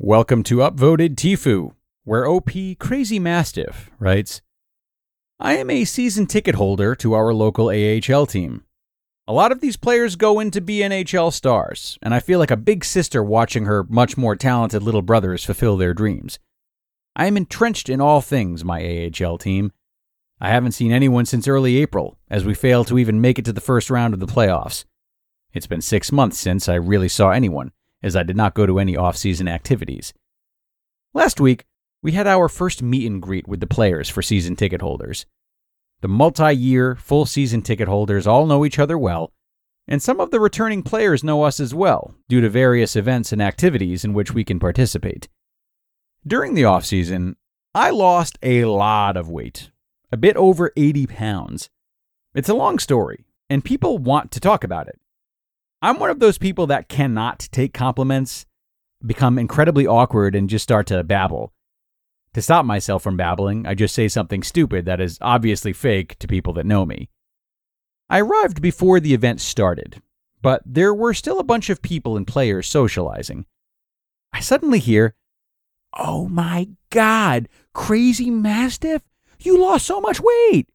Welcome to Upvoted Tifu, where OP Crazy Mastiff writes I am a season ticket holder to our local AHL team. A lot of these players go in to be NHL stars, and I feel like a big sister watching her much more talented little brothers fulfill their dreams. I am entrenched in all things my AHL team. I haven't seen anyone since early April, as we failed to even make it to the first round of the playoffs. It's been six months since I really saw anyone, as I did not go to any off-season activities. Last week, we had our first meet and greet with the players for season ticket holders. The multi year, full season ticket holders all know each other well, and some of the returning players know us as well, due to various events and activities in which we can participate. During the off season, I lost a lot of weight, a bit over 80 pounds. It's a long story, and people want to talk about it. I'm one of those people that cannot take compliments, become incredibly awkward, and just start to babble. To stop myself from babbling, I just say something stupid that is obviously fake to people that know me. I arrived before the event started, but there were still a bunch of people and players socializing. I suddenly hear, Oh my god, crazy mastiff, you lost so much weight.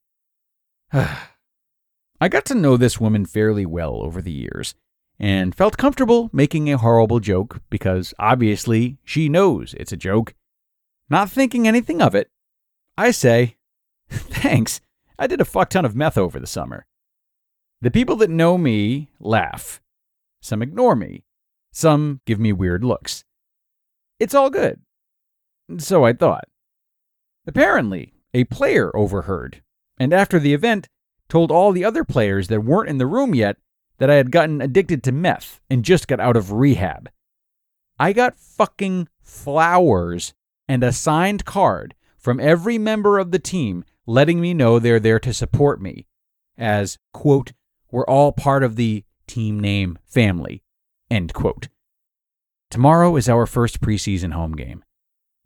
I got to know this woman fairly well over the years and felt comfortable making a horrible joke because obviously she knows it's a joke. Not thinking anything of it, I say, Thanks, I did a fuck ton of meth over the summer. The people that know me laugh. Some ignore me. Some give me weird looks. It's all good. So I thought. Apparently, a player overheard, and after the event, told all the other players that weren't in the room yet that I had gotten addicted to meth and just got out of rehab. I got fucking flowers and a signed card from every member of the team letting me know they're there to support me, as, quote, we're all part of the team name family, end quote. Tomorrow is our first preseason home game.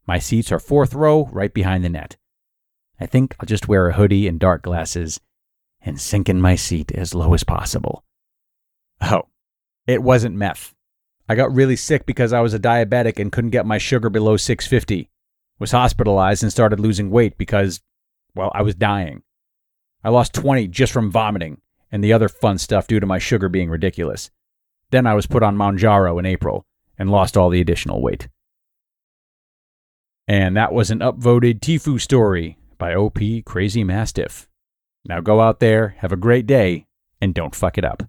My seats are fourth row, right behind the net. I think I'll just wear a hoodie and dark glasses and sink in my seat as low as possible. Oh, it wasn't meth. I got really sick because I was a diabetic and couldn't get my sugar below 650. Was hospitalized and started losing weight because, well, I was dying. I lost 20 just from vomiting and the other fun stuff due to my sugar being ridiculous. Then I was put on Mounjaro in April and lost all the additional weight. And that was an upvoted Tifu story by OP Crazy Mastiff. Now go out there, have a great day, and don't fuck it up.